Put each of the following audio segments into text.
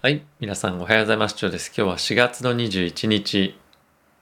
はい。皆さんおはようございます。長です。今日は4月の21日、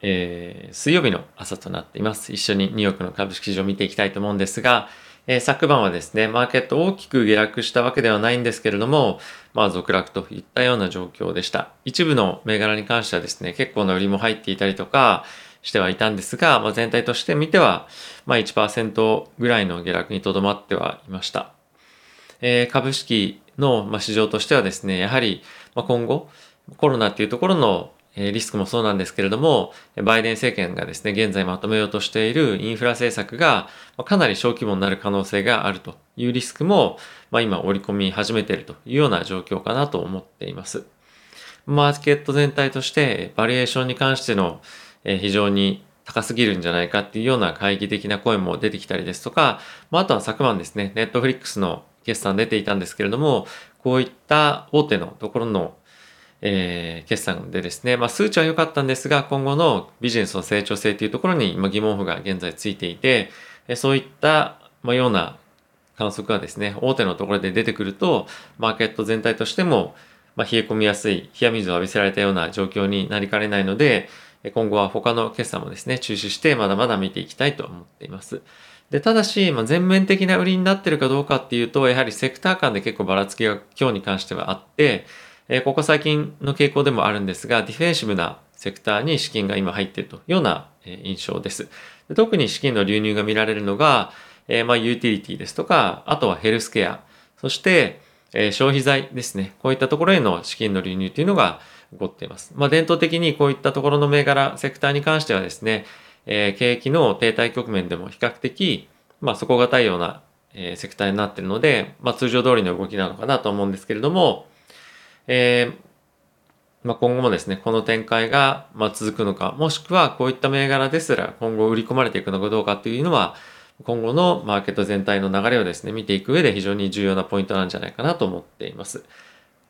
えー、水曜日の朝となっています。一緒にニューヨークの株式市場を見ていきたいと思うんですが、えー、昨晩はですね、マーケット大きく下落したわけではないんですけれども、まあ続落といったような状況でした。一部の銘柄に関してはですね、結構な売りも入っていたりとかしてはいたんですが、まあ、全体として見ては、まあ1%ぐらいの下落にとどまってはいました。えー、株式の、ま、市場としてはですね、やはり、ま、今後、コロナっていうところのリスクもそうなんですけれども、バイデン政権がですね、現在まとめようとしているインフラ政策がかなり小規模になる可能性があるというリスクも、まあ、今織り込み始めているというような状況かなと思っています。マーケット全体としてバリエーションに関しての非常に高すぎるんじゃないかっていうような懐疑的な声も出てきたりですとか、まあ、あとは昨晩ですね、ネットフリックスの決算出ていたんですけれども、こういった大手のところの、えー、決算でですね、まあ、数値は良かったんですが、今後のビジネスの成長性というところに今疑問符が現在ついていて、そういった、まあ、ような観測がですね、大手のところで出てくると、マーケット全体としても、まあ、冷え込みやすい、冷や水を浴びせられたような状況になりかねないので、今後は他の決算もですね、中止してまだまだ見ていきたいと思っています。で、ただし、まあ、全面的な売りになってるかどうかっていうと、やはりセクター間で結構ばらつきが今日に関してはあって、え、ここ最近の傾向でもあるんですが、ディフェンシブなセクターに資金が今入っているというような印象です。で特に資金の流入が見られるのが、え、まあユーティリティですとか、あとはヘルスケア、そして、え、消費財ですね。こういったところへの資金の流入というのが起こっています。まあ伝統的にこういったところの銘柄、セクターに関してはですね、えー、景気の停滞局面でも比較的、まあ、底堅いような、えー、セクターになっているので、まあ、通常通りの動きなのかなと思うんですけれども、えー、まあ、今後もですね、この展開が、ま、続くのか、もしくはこういった銘柄ですら今後売り込まれていくのかどうかっていうのは、今後のマーケット全体の流れをですね、見ていく上で非常に重要なポイントなんじゃないかなと思っています。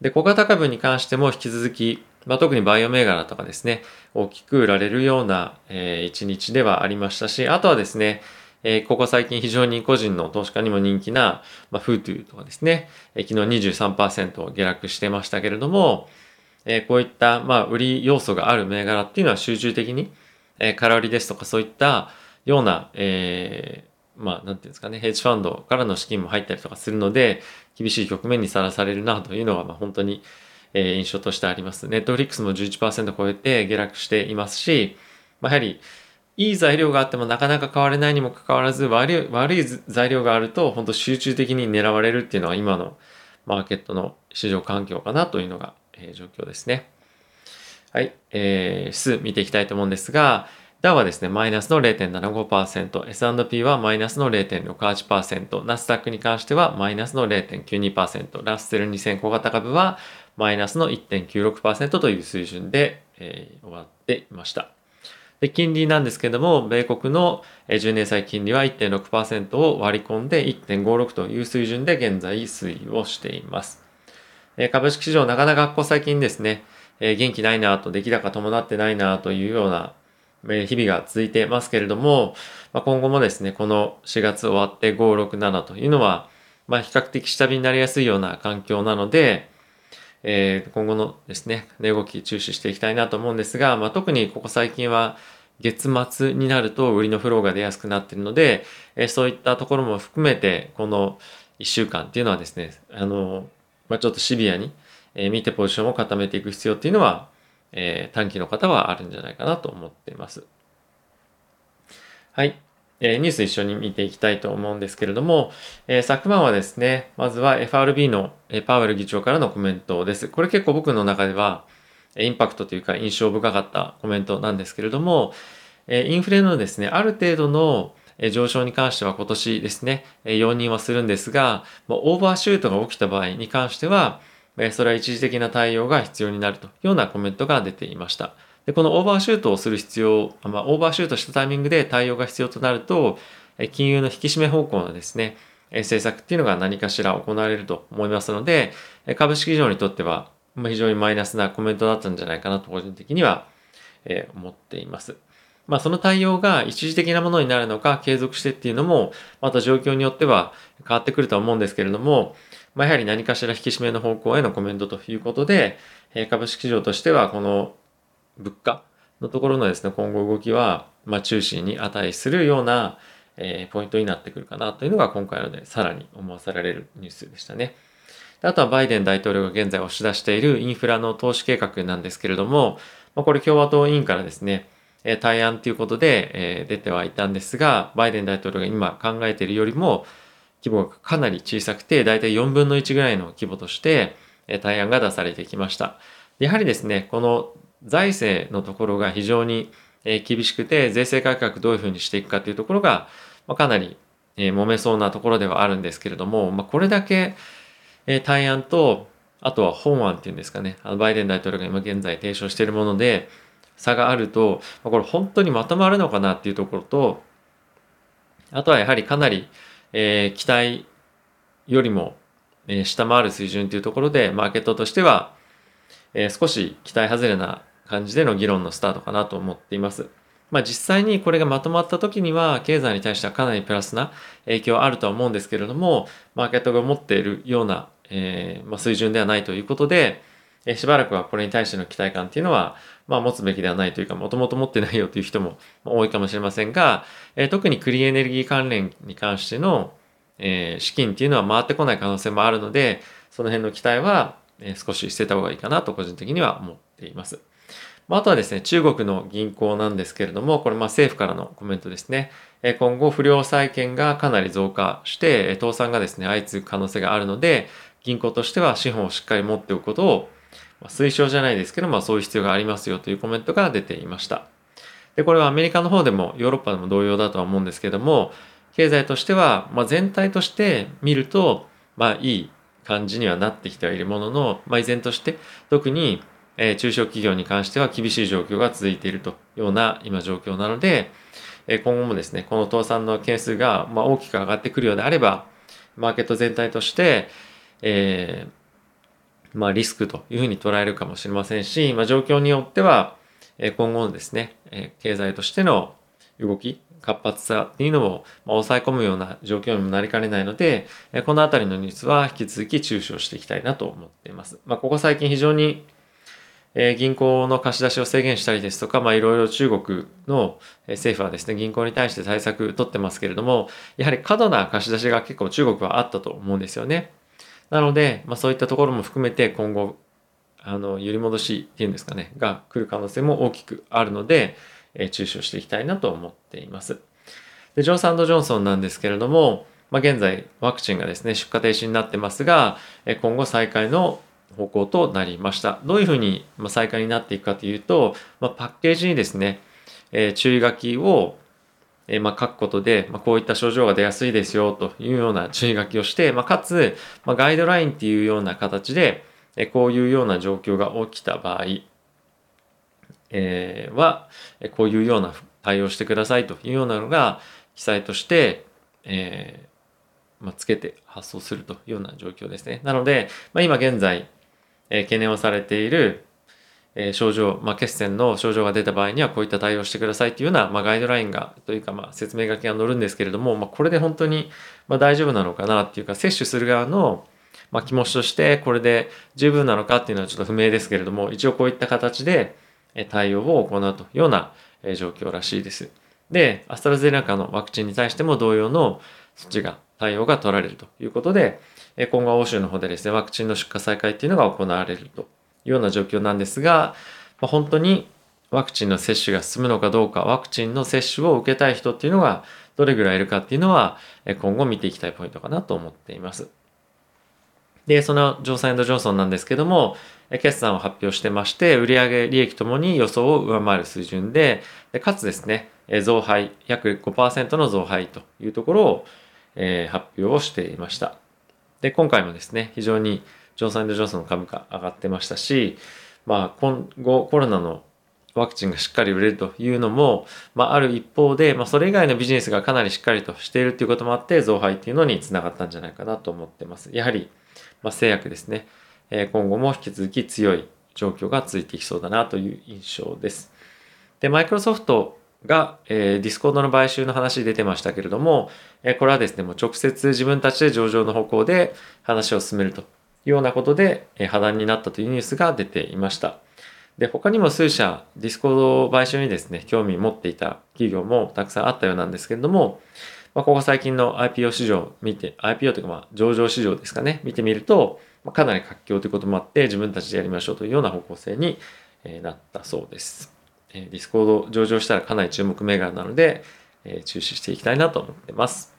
で、小型株に関しても引き続き、まあ、特にバイオ銘柄とかですね、大きく売られるような、えー、一日ではありましたし、あとはですね、えー、ここ最近非常に個人の投資家にも人気な、まあ、フートゥーとかですね、えー、昨日23%下落してましたけれども、えー、こういった、まあ、売り要素がある銘柄っていうのは集中的に、えー、空売りですとかそういったような、えー、まあ、なんていうんですかね、ヘッジファンドからの資金も入ったりとかするので、厳しい局面にさらされるなというのは、まあ、本当に、えー、印象としてあります。ネットフリックスも11%超えて下落していますし、まあ、やはり、いい材料があってもなかなか買われないにもかかわらず悪い、悪い材料があると、本当集中的に狙われるっていうのは今のマーケットの市場環境かなというのが、えー、状況ですね。はい。えー、指数見ていきたいと思うんですが、ダウはですね、マイナスの0.75%、S&P はマイナスの0.68%、ナスダックに関してはマイナスの0.92%、ラッセル2000小型株はマイナスの1.96%という水準で、えー、終わっていました。で、金利なんですけども、米国の10年債金利は1.6%を割り込んで1.56という水準で現在推移をしています。株式市場なかなかここ最近ですね、元気ないなと、出来高伴ってないなというような日々が続いてますけれどもま、今後もですね、この4月終わって5、6、7というのは、まあ、比較的下火になりやすいような環境なので、えー、今後のですね、値動き注視していきたいなと思うんですが、まあ、特にここ最近は月末になると売りのフローが出やすくなっているので、えー、そういったところも含めて、この1週間っていうのはですね、あの、まあ、ちょっとシビアに、えー、見てポジションを固めていく必要っていうのは、えー、短期の方はあるんじゃないかなと思っています。はい。えニュース一緒に見ていきたいと思うんですけれども、え昨晩はですね、まずは FRB の、えパウエル議長からのコメントです。これ結構僕の中では、インパクトというか印象深かったコメントなんですけれども、えインフレのですね、ある程度の上昇に関しては今年ですね、容認はするんですが、オーバーシュートが起きた場合に関しては、それは一時的な対応が必要になるというようなコメントが出ていました。で、このオーバーシュートをする必要、まあ、オーバーシュートしたタイミングで対応が必要となると、金融の引き締め方向のですね、政策っていうのが何かしら行われると思いますので、株式市場にとっては非常にマイナスなコメントだったんじゃないかなと個人的には思っています。まあその対応が一時的なものになるのか継続してっていうのもまた状況によっては変わってくるとは思うんですけれども、まあ、やはり何かしら引き締めの方向へのコメントということで、え株式市場としてはこの物価のところのですね、今後動きは、まあ、中心に値するような、え、ポイントになってくるかなというのが今回のでさらに思わせられるニュースでしたね。あとはバイデン大統領が現在押し出しているインフラの投資計画なんですけれども、ま、これ共和党委員からですね、え対案ということで、え出てはいたんですが、バイデン大統領が今考えているよりも規模がかなり小さくて、だいたい4分の1ぐらいの規模として、え対案が出されてきました。やはりですね、この財政のところが非常に厳しくて、税制改革どういうふうにしていくかというところが、まかなり揉めそうなところではあるんですけれども、まあ、これだけ対案と、あとは本案っていうんですかね、バイデン大統領が今現在提唱しているもので、差があると、これ本当にまとまるのかなっていうところと、あとはやはりかなり、えー、期待よりも、えー、下回る水準というところで、マーケットとしては、えー、少し期待外れな感じでの議論のスタートかなと思っています。まあ実際にこれがまとまった時には経済に対してはかなりプラスな影響あるとは思うんですけれども、マーケットが持っているような、えーまあ、水準ではないということで、え、しばらくはこれに対しての期待感っていうのは、まあ持つべきではないというか、もともと持ってないよという人も多いかもしれませんが、え、特にクリーンエネルギー関連に関しての、え、資金っていうのは回ってこない可能性もあるので、その辺の期待はえ少し捨てた方がいいかなと個人的には思っています。まあ、とはですね、中国の銀行なんですけれども、これまあ政府からのコメントですね。今後不良債権がかなり増加して、倒産がですね、相次ぐ可能性があるので、銀行としては資本をしっかり持っておくことを、推奨じゃないですけど、まあそういう必要がありますよというコメントが出ていました。で、これはアメリカの方でもヨーロッパでも同様だとは思うんですけども、経済としては、まあ、全体として見ると、まあいい感じにはなってきてはいるものの、まあ、依然として特に、えー、中小企業に関しては厳しい状況が続いているというような今状況なので、えー、今後もですねこの倒産の件数が、まあ、大きく上がってくるようであればマーケット全体として、えー、まあ、リスクというふうに捉えるかもしれませんし、まあ、状況によっては今後のですね経済としての動き活発さっていうのを抑え込むような状況にもなりかねないので、このあたりのニュースは引き続き注視をしていきたいなと思っています。まあ、ここ最近非常に銀行の貸し出しを制限したりですとか、まあ、いろいろ中国の政府はですね、銀行に対して対策を取ってますけれども、やはり過度な貸し出しが結構中国はあったと思うんですよね。なので、まあ、そういったところも含めて今後、あの、揺り戻しっていうんですかね、が来る可能性も大きくあるので、え注視をしていきたいなと思っています。で、ジョンソンドジョンソンなんですけれども、まあ、現在ワクチンがですね、出荷停止になってますが、え今後再開の方向となりました。どういうふうに再開になっていくかというと、まあ、パッケージにですね、えー、注意書きを、え、まあ、書くことで、まあ、こういった症状が出やすいですよというような注意書きをして、まあ、かつ、まあ、ガイドラインっていうような形で、え、こういうような状況が起きた場合、えー、は、こういうような対応してくださいというようなのが記載として、えー、まあ、つけて発送するというような状況ですね。なので、まあ、今現在、えー、懸念をされている、え、症状、まあ、血栓の症状が出た場合にはこういった対応してくださいというような、まあ、ガイドラインがというか、まあ、説明書きが載るんですけれども、まあ、これで本当に、ま、大丈夫なのかなっていうか接種する側のま、気持ちとしてこれで十分なのかっていうのはちょっと不明ですけれども一応こういった形で対応を行うというような状況らしいです。で、アストラゼネカのワクチンに対しても同様の措置が、対応が取られるということで、今後は欧州の方でですね、ワクチンの出荷再開っていうのが行われるというような状況なんですが、まあ、本当にワクチンの接種が進むのかどうか、ワクチンの接種を受けたい人っていうのがどれぐらいいるかっていうのは、今後見ていきたいポイントかなと思っています。で、そのジョンソンジョンソンなんですけども、決算を発表してまして、売上利益ともに予想を上回る水準で、かつですね、増配、約5%の増配というところを、え、発表をしていました。で、今回もですね、非常にジョンソンジョンソンの株価上がってましたし、まあ、今後コロナのワクチンがしっかり売れるというのも、まあ、ある一方で、まあ、それ以外のビジネスがかなりしっかりとしているということもあって、増配っていうのにつながったんじゃないかなと思ってます。やはり、まあ、製薬ですね。え今後も引き続き強い状況が続いていきそうだなという印象です。で、マイクロソフトが、えー、ディスコードの買収の話出てましたけれども、えー、これはですね、もう直接自分たちで上場の方向で話を進めるとようなことで、破談になったというニュースが出ていました。で、他にも数社、ディスコード買収にですね、興味持っていた企業もたくさんあったようなんですけれども、まあ、ここ最近の IPO 市場見て、IPO というかまあ上場市場ですかね、見てみると、まあ、かなり活況ということもあって、自分たちでやりましょうというような方向性になったそうです。ディスコード上場したらかなり注目銘柄なので、え注視していきたいなと思ってます。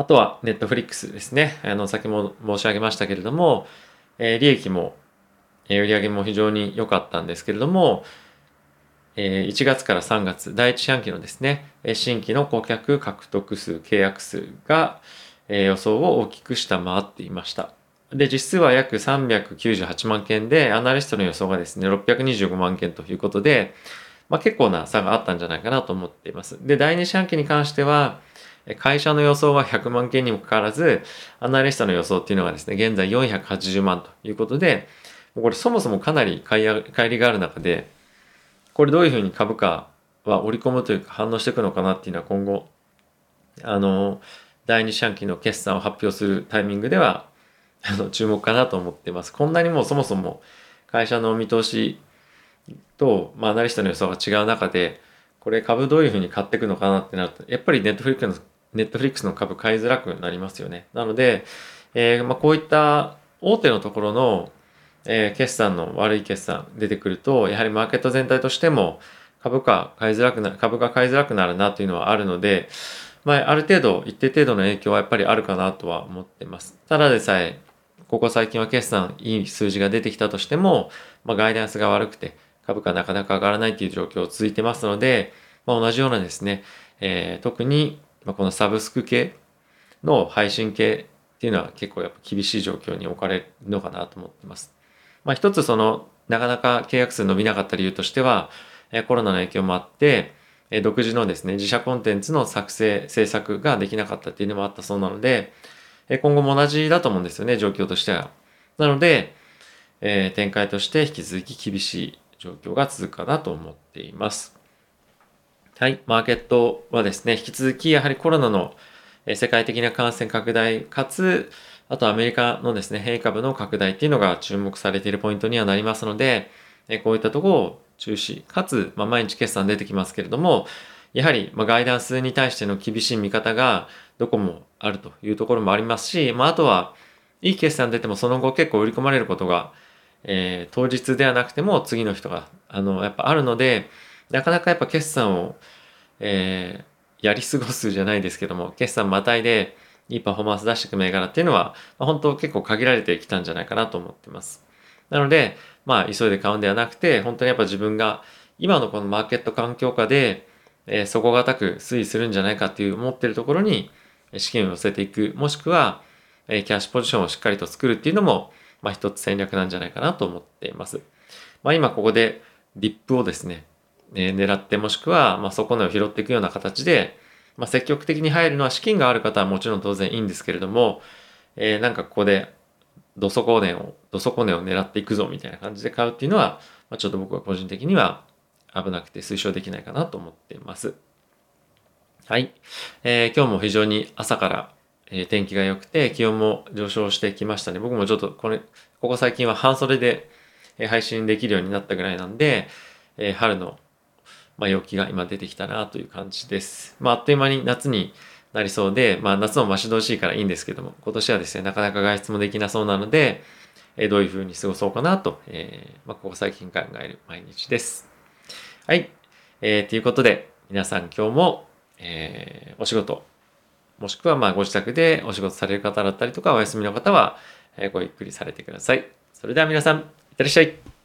あとは、ネットフリックスですね。あの、先も申し上げましたけれども、え利益も、え売上も非常に良かったんですけれども、え1月から3月、第1四半期のですね、新規の顧客獲得数、契約数が、え予想を大きく下回っていました。で、実数は約398万件で、アナリストの予想がですね、625万件ということで、まあ、結構な差があったんじゃないかなと思っています。で、第2四半期に関しては、会社の予想は100万件にもかかわらず、アナリストの予想っていうのがですね、現在480万ということで、これそもそもかなり乖離がある中で、これどういうふうに株価は織り込むというか反応していくのかなっていうのは今後、あの、第2四半期の決算を発表するタイミングではあの注目かなと思ってます。こんなにもうそもそも会社の見通しと、まあ、アナリストの予想が違う中で、これ株どういうふうに買っていくのかなってなると、やっぱりネットフリックのネットフリックスの株買いづらくなりますよね。なので、えー、まあ、こういった大手のところの、えー、決算の悪い決算出てくると、やはりマーケット全体としても株価買いづらくな、株が買いづらくなるなというのはあるので、まあ、ある程度、一定程度の影響はやっぱりあるかなとは思ってます。ただでさえ、ここ最近は決算いい数字が出てきたとしても、まあ、ガイダンスが悪くて株価なかなか上がらないという状況続いてますので、まあ、同じようなですね、えー、特にまこのサブスク系の配信系っていうのは結構やっぱ厳しい状況に置かれるのかなと思ってます。まあ、一つそのなかなか契約数伸びなかった理由としては、コロナの影響もあって、独自のですね、自社コンテンツの作成、制作ができなかったっていうのもあったそうなので、今後も同じだと思うんですよね、状況としては。なので、えー、展開として引き続き厳しい状況が続くかなと思っています。はい。マーケットはですね、引き続きやはりコロナの世界的な感染拡大かつ、あとアメリカのですね、変異株の拡大っていうのが注目されているポイントにはなりますので、こういったところを中止、かつ、まあ、毎日決算出てきますけれども、やはり、まあ、ガイダンスに対しての厳しい見方がどこもあるというところもありますし、まあ、あとは、いい決算出てもその後結構売り込まれることが、えー、当日ではなくても次の人が、あの、やっぱあるので、なかなかやっぱ決算を、えー、やり過ごすじゃないですけども、決算またいでいいパフォーマンス出していく銘柄っていうのは、まあ、本当結構限られてきたんじゃないかなと思ってます。なので、まあ、急いで買うんではなくて、本当にやっぱ自分が今のこのマーケット環境下で、えー、底堅く推移するんじゃないかっていう思ってるところに資金を寄せていく、もしくは、えー、キャッシュポジションをしっかりと作るっていうのも、まあ一つ戦略なんじゃないかなと思っています。まあ今ここでリップをですね、え、狙ってもしくは、まあ底根を拾っていくような形で、まあ積極的に入るのは資金がある方はもちろん当然いいんですけれども、えー、なんかここで土底根を、土底根を狙っていくぞみたいな感じで買うっていうのは、まあ、ちょっと僕は個人的には危なくて推奨できないかなと思っています。はい。えー、今日も非常に朝から、えー、天気が良くて気温も上昇してきましたね。僕もちょっとこれ、ここ最近は半袖で、配信できるようになったぐらいなんで、えー、春の、まあ、陽気が今出てきたなという感じです。まあ、あっという間に夏になりそうで、まあ、夏も待ち遠しいからいいんですけども、今年はですね、なかなか外出もできなそうなので、え、どういう風に過ごそうかなと、えー、まあ、ここ最近考える毎日です。はい。えー、ということで、皆さん今日も、えー、お仕事、もしくはまあご自宅でお仕事される方だったりとか、お休みの方は、え、ごゆっくりされてください。それでは皆さん、いってらっしゃい。